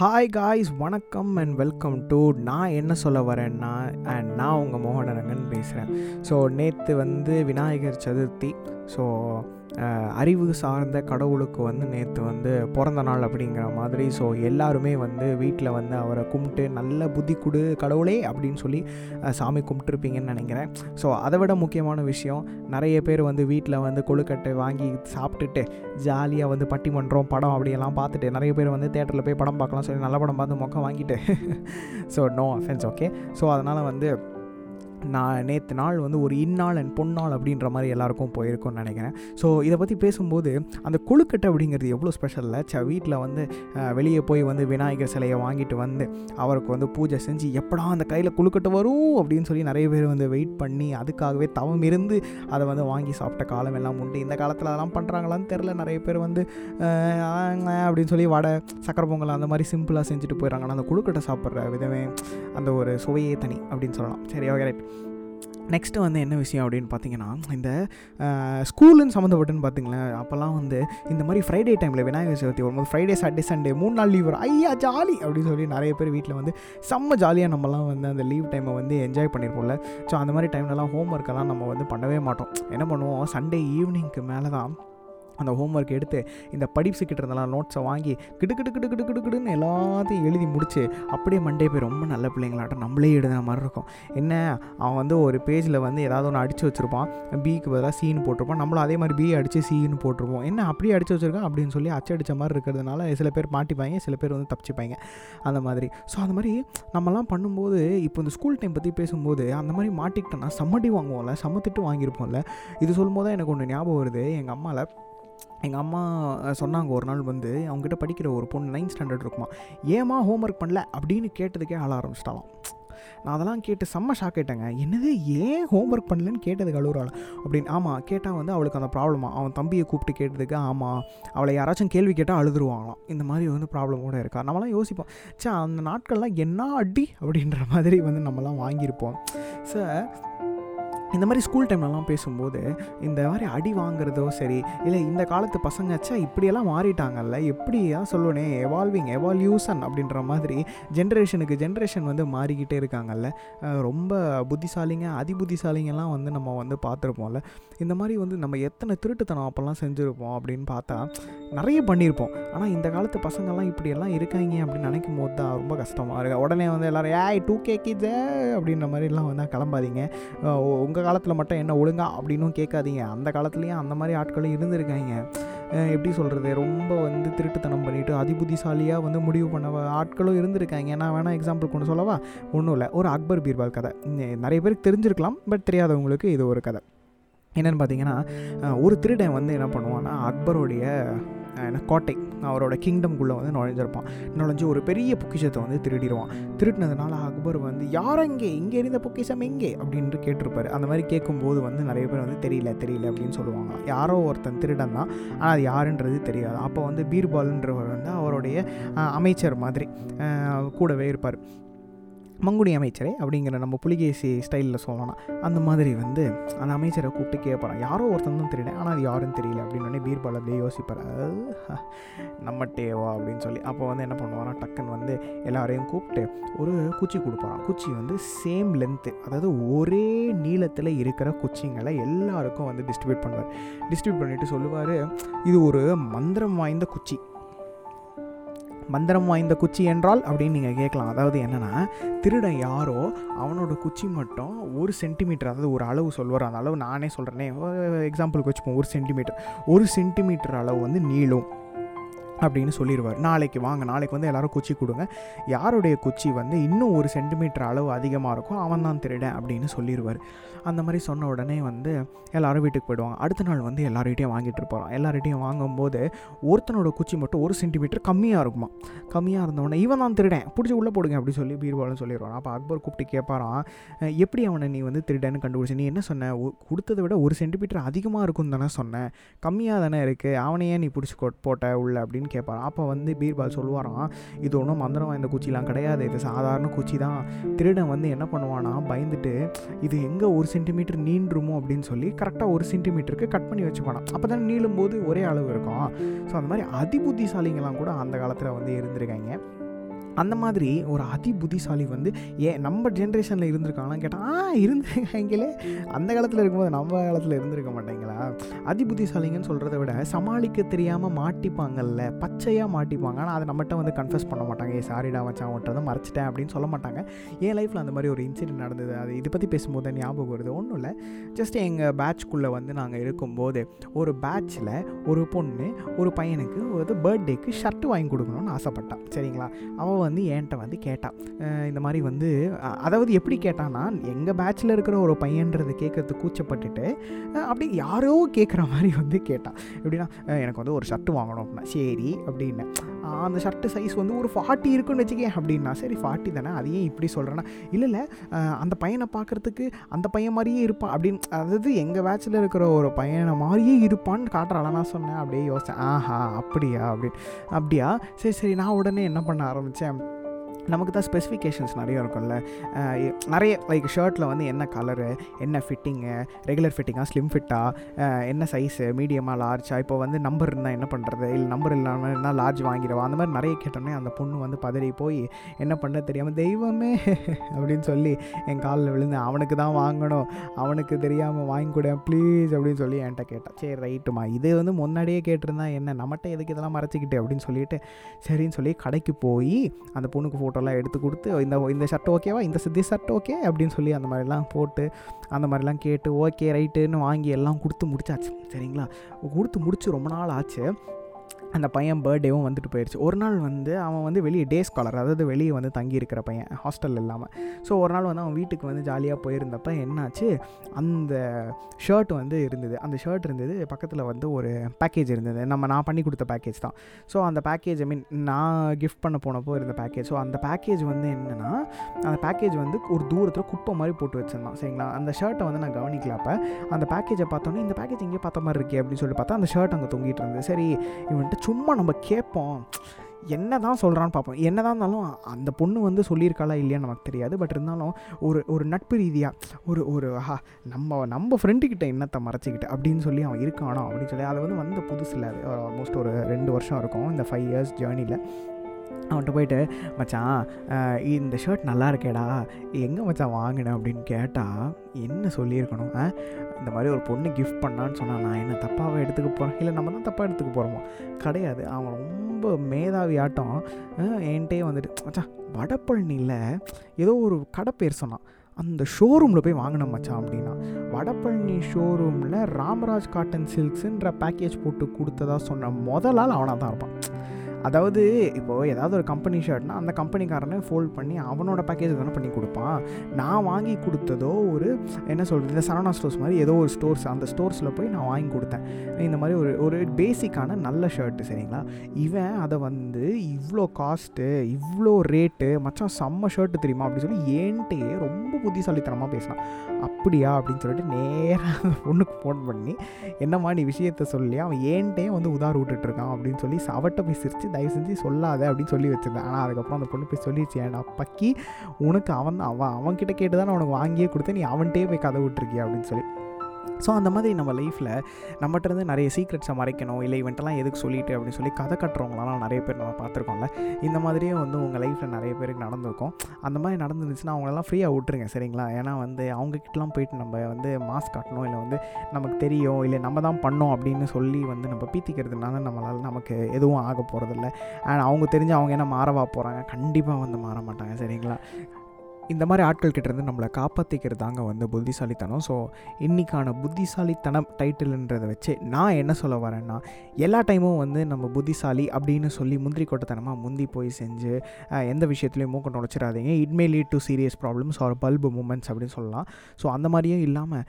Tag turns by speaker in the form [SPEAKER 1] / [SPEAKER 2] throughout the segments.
[SPEAKER 1] Hi guys வணக்கம் and welcome to நான் என்ன சொல்ல வரேன்னா அண்ட் நான் உங்கள் மோகனரங்கன் பேசுகிறேன் ஸோ நேற்று வந்து விநாயகர் சதுர்த்தி. ஸோ அறிவு சார்ந்த கடவுளுக்கு வந்து நேற்று வந்து பிறந்த நாள் அப்படிங்கிற மாதிரி ஸோ எல்லாருமே வந்து வீட்டில் வந்து அவரை கும்பிட்டு நல்ல புத்தி கொடு கடவுளே அப்படின்னு சொல்லி சாமி கும்பிட்டுருப்பீங்கன்னு நினைக்கிறேன். ஸோ அதை விட முக்கியமான விஷயம் நிறைய பேர் வந்து வீட்டில் வந்து கொழுக்கட்டை வாங்கி சாப்பிட்டுட்டு ஜாலியாக வந்து பட்டிமன்றம் படம் அப்படியெல்லாம் பார்த்துட்டு நிறைய பேர் வந்து தேட்டரில் போய் படம் பார்க்கலாம் சொல்லி நல்ல படம் பார்த்து மொக்கம் வாங்கிட்டு. So no offence okay so அதனால் வந்து நான் நேற்று நாள் வந்து ஒரு இந்நாள் அண்ட் பொன்னாள் அப்படின்ற மாதிரி எல்லாருக்கும் போயிருக்கும்னு நினைக்கிறேன். ஸோ இதை பற்றி பேசும்போது அந்த கொழுக்கட்டை அப்படிங்கிறது எவ்வளோ ஸ்பெஷலில் ச வீட்டில் வந்து வெளியே போய் வந்து விநாயகர் சிலையை வாங்கிட்டு வந்து அவருக்கு வந்து பூஜை செஞ்சு எப்படா அந்த கையில் கொழுக்கட்டை வரும்? அப்படின்னு சொல்லி நிறைய பேர் வந்து வெயிட் பண்ணி அதுக்காகவே தவம் இருந்து அதை வந்து வாங்கி சாப்பிட்ட காலம் எல்லாம் உண்டு. இந்த காலத்தில் அதெல்லாம் பண்ணுறாங்களான்னு தெரில நிறைய பேர் வந்து ஆங்க அப்படின்னு சொல்லி வடை சக்கரை பொங்கல் அந்த மாதிரி சிம்பிளாக செஞ்சுட்டு போயிடறாங்க ஆனால் அந்த கொழுக்கட்டை சாப்பிட்ற விதமே அந்த ஒரு சுவையே தனி அப்படின்னு சொல்லலாம். சரி ஓகே ரைட் நெக்ஸ்ட்டு வந்து என்ன விஷயம் அப்படின்னு பார்த்தீங்கன்னா இந்த ஸ்கூலுன்னு சம்மந்தப்பட்டுன்னு பார்த்தீங்களேன் அப்போல்லாம் வந்து இந்த மாதிரி ஃப்ரைடே டைமில் விநாயகர் சதுர்த்தி வரும்போது ஃப்ரைடே சாட்டர்டே சண்டே மூணு நாள் லீவ் வரும். ஐயா ஜாலி அப்படின்னு சொல்லி நிறைய பேர் வீட்டில் வந்து செம்ம ஜாலியாக நம்மலாம் வந்து அந்த லீவ் டைமை வந்து என்ஜாய் பண்ணியிருப்போம்ல. ஸோ அந்த மாதிரி டைம்லலாம் ஹோம் ஒர்க்கெல்லாம் நம்ம வந்து பண்ணவே மாட்டோம். என்ன பண்ணுவோம்? சண்டே ஈவினிங்க்கு மேலே தான் அந்த ஹோம்ஒர்க் எடுத்து இந்த படிப்புக்கிட்ட இருந்தெல்லாம் நோட்ஸை வாங்கி கிடு கிடு கிடு கிடு கிடு கிடுன்னு எல்லாத்தையும் எழுதி முடிச்சு அப்படியே மண்டே போய் ரொம்ப நல்ல பிள்ளைங்களாட்டம். நம்மளே எழுதுன மாதிரி இருக்கும். என்ன? அவன் வந்து ஒரு பேஜில் வந்து ஏதாவது ஒன்று அடித்து வச்சுருப்பான். பிக்கு பதிலாக சீன்னு போட்டிருப்பான். நம்மளும் அதே மாதிரி பி அடித்து சீன்னு போட்டிருப்போம். என்ன? அப்படியே அடித்து வச்சுருக்கான் அப்படின்னு சொல்லி அச்சடித்த மாதிரி இருக்கிறதுனால சில பேர் மாட்டிப்பாங்க. சில பேர் வந்து தப்பிச்சுப்பாங்க. அந்த மாதிரி. ஸோ அந்த மாதிரி நம்மலாம் பண்ணும்போது இப்போ இந்த ஸ்கூல் டைம் பற்றி பேசும்போது அந்த மாதிரி மாட்டிக்கிட்டோன்னா சம்மட்டி வாங்குவோம்ல. சம்மத்திட்டு வாங்கியிருப்போம்ல. இது சொல்லும்போது தான் எனக்கு ஒன்று ஞாபகம் வருது. எங்கள் அம்மாவில் எங்கள் அம்மா சொன்னாங்க ஒரு நாள் வந்து அவங்ககிட்ட படிக்கிற ஒரு பொண்ணு நைன்த் ஸ்டாண்டர்ட் இருக்குமா. ஏமா ஹோம்ஒர்க் பண்ணல? அப்படின்னு கேட்டதுக்கே ஆள ஆரம்பிச்சிட்டாலாம் நான் அதெல்லாம் கேட்டு செம்ம ஷாக் ஆகிட்டேங்க என்னது ஏன் ஹோம்ஒர்க் பண்ணலன்னு கேட்டதுக்கு அழுகுறாள் அப்படின்னு ஆமாம் கேட்டால் வந்து அவளுக்கு அந்த ப்ராப்ளமா அவன் தம்பியை கூப்பிட்டு கேட்டதுக்கு ஆமாம் அவளை யாராச்சும் கேள்வி கேட்டால் அழுதுருவாங்களாம். இந்த மாதிரி வந்து ப்ராப்ளமோடு இருக்கா? நம்மளாம் யோசிப்போம் சே அந்த நாட்கள்லாம் என்ன அடி? அப்படின்ற மாதிரி வந்து நம்மலாம் வாங்கியிருப்போம். சார் இந்த மாதிரி ஸ்கூல் டைம்லலாம் பேசும்போது இந்த மாதிரி அடி வாங்குறதோ சரி இல்லை இந்த காலத்து பசங்கச்சா இப்படியெல்லாம் மாறிட்டாங்கல்ல எப்படியா சொல்லணும் எவால்விங் எவால்யூஷன் அப்படின்ற மாதிரி ஜென்ரேஷனுக்கு ஜென்ரேஷன் வந்து மாறிக்கிட்டே இருக்காங்கல்ல. ரொம்ப புத்திசாலிங்க அதிபுத்திசாலிங்கெல்லாம் வந்து நம்ம வந்து பார்த்துருப்போம்ல. இந்த மாதிரி வந்து நம்ம எத்தனை திருட்டுத்தனம் அப்போல்லாம் செஞ்சுருப்போம் அப்படின்னு பார்த்தா நிறைய பண்ணியிருப்போம் ஆனால் இந்த காலத்து பசங்கள்லாம் இப்படியெல்லாம் இருக்காங்க அப்படின்னு நினைக்கும் போது தான் ரொம்ப கஷ்டமாக இருக்குது உடனே வந்து எல்லோரும் ஏய் டூ கே கிஜே அப்படின்ற மாதிரிலாம் வந்து கிளம்பாதீங்க. உங்கள் காலத்தில் மட்டும் என்ன ஒழுங்கா அப்படின்னும் கேட்காதீங்க. அந்த காலத்துலேயும் அந்த மாதிரி ஆட்களும் இருந்திருக்காங்க. எப்படி சொல்கிறது ரொம்ப வந்து திருட்டுத்தனம் பண்ணிவிட்டு அதிபுத்திசாலியாக வந்து முடிவு பண்ண ஆட்களும் இருந்திருக்காங்க. நான் வேணால் எக்ஸாம்பிள் கொண்டு சொல்லவா? ஒன்றும் இல்லை. ஒரு அக்பர் பீர்பால் கதை. நிறைய பேருக்கு தெரிஞ்சிருக்கலாம் பட் தெரியாதவங்களுக்கு இது ஒரு கதை. என்னென்னு பார்த்தீங்கன்னா ஒரு திருடன் வந்து என்ன பண்ணுவான்னா அக்பருடைய என்ன கோட்டை அவரோட கிங்டம்குள்ளே வந்து நுழைஞ்சிருப்பான். நுழைஞ்சு ஒரு பெரிய பொக்கிஷத்தை வந்து திருடிடுவான். திருடினதுனால அக்பர் வந்து யார் இங்கே இங்கே இருந்த பொக்கிஷம் எங்கே? அப்படின்ட்டு கேட்டிருப்பாரு. அந்த மாதிரி கேட்கும்போது வந்து நிறைய பேர் வந்து தெரியல தெரியல அப்படின்னு சொல்லுவாங்க. யாரோ ஒருத்தன் திருடன் தான். ஆனால் அது யாருன்றது தெரியாது. அப்போ வந்து பீர்பால்ன்றவர் வந்து அவருடைய அமைச்சர் மாதிரி கூடவே இருப்பார். மங்குடி அமைச்சரே அப்படிங்கிற நம்ம புலிகேசி ஸ்டைலில் சொல்லலாம் அந்த மாதிரி வந்து அந்த அமைச்சரை கூப்பிட்டு கேட்பாரான் யாரோ ஒருத்தன் தான் தெரியல ஆனால் அது யாருன்னு தெரியல அப்படின்னு உடனே பீர்பால் அப்படியே யோசிப்பார். நம்ம டேவா அப்படின்னு சொல்லி. அப்போ வந்து என்ன பண்ணுவாராம்? டக்குன்னு வந்து எல்லாரையும் கூப்பிட்டு ஒரு குச்சி கொடுப்பாராம். குச்சி வந்து சேம் லென்த்து அதாவது ஒரே நீளத்தில் இருக்கிற குச்சிங்களை எல்லாருக்கும் வந்து டிஸ்ட்ரிபியூட் பண்ணுவார். டிஸ்ட்ரிபியூட் பண்ணிவிட்டு சொல்லுவார் இது ஒரு மந்திரம் வாய்ந்த குச்சி. மந்திரம் வாய்ந்த குச்சி என்றால் அப்படின்னு நீங்கள் கேட்கலாம். அதாவது என்னென்னா திருடன் யாரோ அவனோட குச்சி மட்டும் ஒரு சென்டிமீட்டர் அதாவது ஒரு அளவு சொல்வார். அந்த அளவு நானே சொல்கிறேனே எக்ஸாம்பிளுக்கு வச்சுப்போம். ஒரு சென்டிமீட்டர். ஒரு சென்டிமீட்டர் அளவு வந்து நீளும். அப்படின்னு சொல்லிடுவார் நாளைக்கு வாங்க நாளைக்கு வந்து எல்லாரும் குச்சி கொடுங்க. யாருடைய குச்சி வந்து இன்னும் ஒரு சென்டிமீட்டர் அளவு அதிகமாக இருக்கும் அவன் தான் திருடன் அப்படின்னு சொல்லிடுவார் அந்த மாதிரி சொன்ன உடனே வந்து எல்லாரும் வீட்டுக்கு போயிடுவாங்க. அடுத்த நாள் வந்து எல்லார்கிட்டையும் வாங்கிட்டு இருப்பாராம். எல்லார்கிட்டையும் வாங்கும்போது ஒருத்தனோட குச்சி மட்டும் ஒரு சென்டிமீட்டர் கம்மியாக இருக்குமா கம்மியாக இருந்தவொடனே இவன் தான் திருடன் பிடிச்சி உள்ளே போடுங்க அப்படி சொல்லி பீர்வாலும் சொல்லிடுவான் அப்போ அக்பர் கூப்பிட்டு கேட்பாரான் எப்படி அவனை நீ வந்து திருடன்னு கண்டுபிடிச்சி? நீ என்ன சொன்ன? கொடுத்ததை விட ஒரு சென்டிமீட்டர் அதிகமாக இருக்கும் தானே சொன்னேன் கம்மியாக தானே இருக்குது அவனையே நீ பிடிச்சி போட்ட உள்ள அப்படின்னு கேட்பாரான் அப்போ வந்து பீர்பால் சொல்லுவாராம் இது ஒன்றும் மந்திரம் வாய்ந்த குச்சிலாம் கிடையாது. இது சாதாரண குச்சி தான். திருடன் வந்து என்ன பண்ணுவானா பயந்துட்டு இது எங்கே ஒரு சென்டிமீட்டர் நீண்டுருமோ? அப்படின்னு சொல்லி கரெக்டாக ஒரு சென்டிமீட்டருக்கு கட் பண்ணி வச்சுப்பானா அப்போ தான் நீளும் போது ஒரே அளவு இருக்கும். ஸோ அந்த மாதிரி அதிபுத்திசாலிங்கெல்லாம் கூட அந்த காலத்தில் வந்து இருந்திருக்காங்க. அந்த மாதிரி ஒரு அதி புத்திசாலி வந்து ஏன் நம்ம ஜென்ரேஷனில் இருந்திருக்காங்களான்னு கேட்டால் ஆ இருந்திருக்காங்களே அந்த காலத்தில் இருக்கும்போது நம்ம காலத்தில் இருந்திருக்க மாட்டேங்களா? அதி புத்திசாலிங்கன்னு சொல்கிறத விட சமாளிக்க தெரியாமல் மாட்டிப்பாங்கல்ல பச்சையாக மாட்டிப்பாங்க. ஆனால் அதை நம்மகிட்ட வந்து கன்ஃபஸ் பண்ண மாட்டாங்க. ஏ சாரிடா வச்சான் விட்டுறதை மறைச்சிட்டேன் அப்படின்னு சொல்ல மாட்டாங்க. என் லைஃப்பில் அந்த மாதிரி ஒரு இன்சிடென்ட் நடந்தது. அது இதை பற்றி பேசும்போது ஞாபகம் வருது. ஒன்றும் இல்லை. ஜஸ்ட் எங்கள் பேட்ச்குள்ளே வந்து நாங்கள் இருக்கும்போது ஒரு பேட்ச்சில் ஒரு பொண்ணு ஒரு பையனுக்கு ஒரு பர்த்டேக்கு ஷர்ட் வாங்கி கொடுக்கணும்னு ஆசைப்பட்டான் சரிங்களா? அவள் வந்து என்கிட்ட வந்து கேட்டான் இந்த மாதிரி வந்து அதாவது எப்படி கேட்டான்னா எங்கள் பேட்சில் இருக்கிற ஒரு பையன்றது கேட்கறதுக்கு கூச்சப்பட்டுட்டு அப்படி யாரோ கேட்குற மாதிரி வந்து கேட்டான் எப்படின்னா எனக்கு வந்து ஒரு ஷர்ட் வாங்கணும் அப்படின்னா. சரி அப்படின்னு. அந்த ஷர்ட்டு சைஸ் வந்து ஒரு ஃபார்ட்டி இருக்குன்னு வச்சுக்கேன் அப்படின்னா. சரி ஃபார்ட்டி தானே அது ஏன் இப்படி சொல்கிறேன்னா இல்லை இல்லை அந்த பையனை பார்க்குறதுக்கு அந்த பையன் மாதிரியே இருப்பான். அப்படின்னு அதாவது எங்கள் பேட்சில் இருக்கிற ஒரு பையனை மாதிரியே இருப்பான்னு காட்டுறாளா நான் சொன்னேன். அப்படியே யோசித்தேன் ஆஹா அப்படியா? அப்படின்னு. அப்படியா? சரி சரி நான் உடனே என்ன பண்ண ஆரம்பித்தேன் நமக்கு தான் ஸ்பெசிஃபிகேஷன்ஸ் நிறைய இருக்கும்ல. நிறைய லைக் ஷர்ட்டில் வந்து என்ன கலரு என்ன ஃபிட்டிங்கு ரெகுலர் ஃபிட்டிங்காக ஸ்லிம் ஃபிட்டாக என்ன சைஸு மீடியமாக லார்ஜாக இப்போ வந்து நம்பர் இருந்தால் என்ன பண்ணுறது இல்லை நம்பர் இல்லாமல் இருந்தால் லார்ஜ் வாங்கிடுவா? அந்த மாதிரி நிறைய கேட்டோன்னே அந்த பொண்ணு வந்து பதறி போய் என்ன பண்ண தெரியாமல் தெய்வமே அப்படின்னு சொல்லி என் காலில் விழுந்து அவனுக்கு தான் வாங்கணும். அவனுக்கு தெரியாமல் வாங்கி கொடு ப்ளீஸ் அப்படின்னு சொல்லி என்கிட்ட கேட்டான் சரி ரைட்டுமா இது வந்து முன்னாடியே கேட்டிருந்தா என்ன? நம்மகிட்ட எதுக்கு இதெல்லாம் மறைச்சிக்கிட்டு? அப்படின்னு சொல்லிட்டு சரின்னு சொல்லி கடைக்கு போய் அந்த பொண்ணுக்கு ஃபோட்டோலாம் எடுத்து கொடுத்து இந்த இந்த ஷர்ட் ஓகேவா இந்த தி ஷர்ட் ஓகே அப்படின்னு சொல்லி அந்த மாதிரிலாம் போட்டு அந்த மாதிரிலாம் கேட்டு ஓகே ரைட்டுன்னு வாங்கி எல்லாம் கொடுத்து முடிச்சாச்சு. சரிங்களா? கொடுத்து முடிச்சு ரொம்ப நாள் ஆச்சு. அந்த பையன் பர்த்டேவும் வந்துட்டு போயிடுச்சு ஒரு நாள் வந்து அவன் வந்து வெளியே டே ஸ்காலர் அதாவது வெளியே வந்து தங்கி இருக்கிற பையன் ஹாஸ்டல் இல்லாமல் ஸோ ஒரு நாள் வந்து அவன் வீட்டுக்கு வந்து ஜாலியாக போயிருந்தப்ப என்னாச்சு? அந்த ஷர்ட் வந்து இருந்தது. அந்த ஷர்ட் இருந்தது பக்கத்தில் வந்து ஒரு பேக்கேஜ் இருந்தது. நம்ம நான் பண்ணி கொடுத்த பேக்கேஜ் தான். ஸோ அந்த பேக்கேஜ் ஐ மீன் நான் கிஃப்ட் பண்ண போனப்போ இருந்த பேக்கேஜ் ஸோ அந்த பேக்கேஜ் வந்து என்னென்னா அந்த பேக்கேஜ் வந்து ஒரு தூரத்தில் குப்பை மாதிரி போட்டு வச்சுருந்தான். சரிங்களா? அந்த ஷர்ட்டை வந்து நான் கவனிக்கல அப்போ. அந்த பேக்கேஜை பார்த்தோன்னே இந்த பேக்கேஜ் இங்கே பார்த்த மாதிரி இருக்கே அப்படின்னு சொல்லி பார்த்தா அந்த ஷர்ட் அங்கே தொங்கிட்டு இருந்தது. சரி வந்துட்டு சும்மா நம்ம கேட்போம். என்ன தான் சொல்கிறான்னு பார்ப்போம். என்ன தான் இருந்தாலும் அந்த பொண்ணு வந்து சொல்லியிருக்காளா இல்லையான்னு நமக்கு தெரியாது. பட் இருந்தாலும் ஒரு ஒரு நட்பு ரீதியாக ஒரு ஒரு ஆஹா நம்ம நம்ம ஃப்ரெண்டுக்கிட்ட என்னத்தை மறைச்சிக்கிட்டு அப்படின்னு சொல்லி அவன் இருக்கானோ அப்படின்னு சொல்லி அதை வந்து வந்த புதுசில் அது ஆல்மோஸ்ட் ஒரு ரெண்டு வருஷம் இருக்கும். இந்த ஃபைவ் இயர்ஸ் ஜேர்னியில் அவன்கிட்ட போயிட்டு மச்சான் இந்த ஷர்ட் நல்லா இருக்கேடா எங்கே மச்சான் வாங்கினேன் அப்படின்னு கேட்டால் என்ன சொல்லியிருக்கணும்? இந்த மாதிரி ஒரு பொண்ணு கிஃப்ட் பண்ணான்னு சொன்னால் நான் என்ன தப்பாகவே எடுத்துக்க போகிறேன் இல்லை நம்ம தான் தப்பாக எடுத்துக்க போகிறோமா கிடையாது. அவன் ரொம்ப மேதாவி ஆட்டம். என்கிட்டே வந்துட்டு மச்சான் வடபழனியில் ஏதோ ஒரு கடை பேர் சொன்னான். அந்த ஷோரூமில் போய் வாங்கினேன் மச்சான் அப்படின்னா. வடபழனி ஷோரூமில் ராமராஜ் காட்டன் சில்க்ஸுன்ற பேக்கேஜ் போட்டு கொடுத்ததா சொன்ன முதலால் அவனாக தான் இருப்பான். அதாவது இப்போது ஏதாவது ஒரு கம்பெனி ஷர்ட்னா அந்த கம்பெனிக்காரனே ஃபோல்ட் பண்ணி அவனோட பேக்கேஜ் தானே பண்ணி கொடுப்பான். நான் வாங்கி கொடுத்ததோ ஒரு என்ன சொல்கிறது இந்த சரவணா ஸ்டோர்ஸ் மாதிரி ஏதோ ஒரு ஸ்டோர்ஸ் அந்த ஸ்டோர்ஸில் போய் நான் வாங்கி கொடுத்தேன். இந்த மாதிரி ஒரு ஒரு பேசிக்கான நல்ல ஷர்ட்டு சரிங்களா? இவன் அதை வந்து இவ்வளோ காஸ்ட்டு இவ்வளோ ரேட்டு மச்சான் செம்ம ஷர்ட்டு தெரியுமா? அப்படின்னு சொல்லி ஏன்ட்டே ரொம்ப புத்திசாலித்தனமாக பேசினான். அப்படியா? அப்படின்னு சொல்லிட்டு நேராக அந்த பொண்ணுக்கு ஃபோன் பண்ணி என்னம்மா நீ விஷயத்த சொல்லி அவன் ஏன்ட்டே வந்து உதார் விட்டுட்டு இருக்கான் அப்படின்னு சொல்லி அவட்ட போய் சிரித்து தயவு செஞ்சு சொல்லாத அப்படின்னு சொல்லி வச்சிருந்தேன். ஆனால் அதுக்கப்புறம் அந்த பொண்ணு போய் சொல்லிடுச்சு ஏன்டா பக்கி உனக்கு அவன் அவன் அவன்கிட்ட கேட்டு தான் உனக்கு வாங்கியே கொடுத்தேன். நீ அவன்கிட்டயே போய் கதை விட்டுருக்கிய? அப்படின்னு சொல்லி. ஸோ அந்த மாதிரி நம்ம லைஃப்பில் நம்மகிட்ட இருந்து நிறைய சீக்ரெட்ஸை மறைக்கணும். இல்லை இவன்ட்டெல்லாம் எதுக்கு சொல்லிட்டு அப்படின்னு சொல்லி கதை கட்டுறவங்களாம் நிறைய பேர் நம்ம பார்த்துருக்கோம்ல. இந்த மாதிரியே வந்து உங்கள் லைஃப்பில் நிறைய பேருக்கு நடந்திருக்கும். அந்த மாதிரி நடந்துருந்துச்சுன்னா அவங்களெல்லாம் ஃப்ரீயாக விட்டுருங்க சரிங்களா? ஏன்னா வந்து அவங்கக்கிட்டலாம் போயிட்டு நம்ம வந்து மாஸ்க் காட்டணும். இல்லை வந்து நமக்கு தெரியும். இல்லை நம்ம தான் பண்ணோம் அப்படின்னு சொல்லி வந்து நம்ம பீத்திக்கிறதுனால நம்மளால் நமக்கு எதுவும் ஆக போகிறதில்ல அண்ட் அவங்க தெரிஞ்சு அவங்க என்ன மாறவா போகிறாங்க கண்டிப்பாக வந்து மாற மாட்டாங்க சரிங்களா? இந்த மாதிரி ஆட்கள் கிட்டேருந்து நம்மளை காப்பாற்றிக்கிறது தாங்க வந்து புத்திசாலித்தனம். ஸோ இன்றைக்கான புத்திசாலித்தனம் டைட்டில்ன்றதை வச்சு நான் என்ன சொல்ல வரேன்னா எல்லா டைமும் வந்து நம்ம புத்திசாலி அப்படின்னு சொல்லி முந்திரி கொட்டத்தனமாக முந்தி போய் செஞ்சு எந்த விஷயத்துலையும் மூக்க நுழைச்சிடாதீங்க. It may lead to serious problems or bulb moments அப்படின்னு சொல்லலாம். ஸோ அந்த மாதிரியும் இல்லாமல்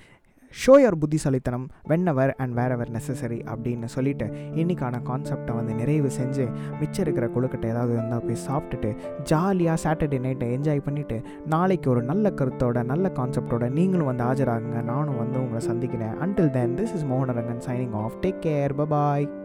[SPEAKER 1] ஷோ யர் புத்திசாலித்தனம் whenever and wherever necessary அப்படின்னு சொல்லிட்டு இன்றைக்கான கான்செப்டை வந்து நிறைவு செஞ்சு மிச்சம் இருக்கிற கொழுக்கட்டை ஏதாவது இருந்தால் போய் சாப்பிட்டுட்டு ஜாலியாக சாட்டர்டே நைட்டை என்ஜாய் பண்ணிவிட்டு நாளைக்கு ஒரு நல்ல கருத்தோட நல்ல கான்செப்டோட நீங்களும் வந்து ஆஜராகுங்க. நானும் வந்து உங்களை சந்திக்கிறேன். Until then this is Mohanarangan signing off take care bye bye